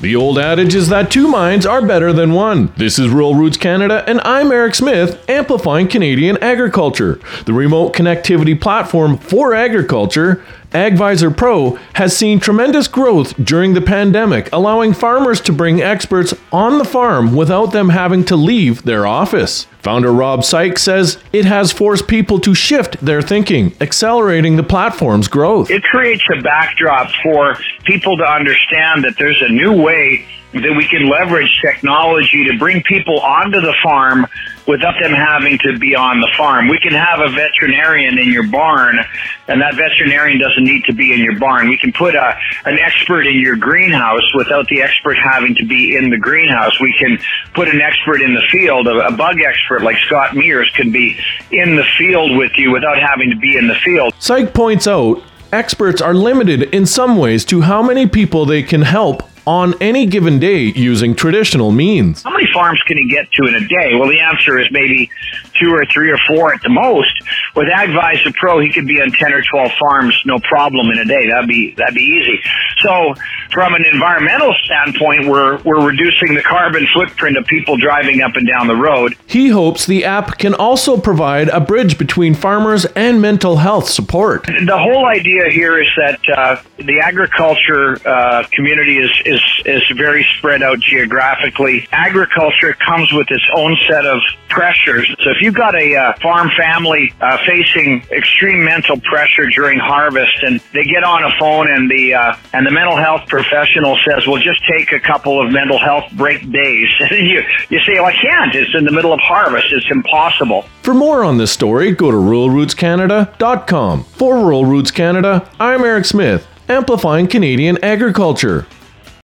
The old adage is that two minds are better than one. This is Rural Roots Canada, and I'm Eric Smith, amplifying Canadian agriculture. The remote connectivity platform for agriculture, AgVisor Pro, has seen tremendous growth during the pandemic, allowing farmers to bring experts on the farm without them having to leave their office. Founder Rob Sykes says it has forced people to shift their thinking, accelerating the platform's growth. It creates a backdrop for people to understand that there's a new way that we can leverage technology to bring people onto the farm without them having to be on the farm. We can have a veterinarian in your barn, and that veterinarian doesn't need to be in your barn. We can put a, an expert in your greenhouse without the expert having to be in the greenhouse. We can put an expert in the field, a, a bug expert like Scott Meers can be in the field with you without having to be in the field. Sykes points out experts are limited in some ways to how many people they can help on any given day using traditional means. How many farms can he get to in a day? Well, the answer is maybe two or three or four at the most. With AgVisor Pro, he could be on 10 or 12 farms, no problem in a day. That'd be, that'd be easy. So from an environmental standpoint, we're, we're reducing the carbon footprint of people driving up and down the road. He hopes the app can also provide a bridge between farmers and mental health support. The whole idea here is that uh, the agriculture uh, community is, is, is very spread out geographically. Agriculture comes with its own set of pressures. So if you've got a uh, farm family uh, facing extreme mental pressure during harvest, and they get on a phone, and the uh, and the mental health professional says, "Well, just take a couple of mental health break days," you you say, "Well, I can't. It's in the middle of harvest. It's impossible." For more on this story, go to ruralrootscanada.com. For Rural Roots Canada, I'm Eric Smith, amplifying Canadian agriculture.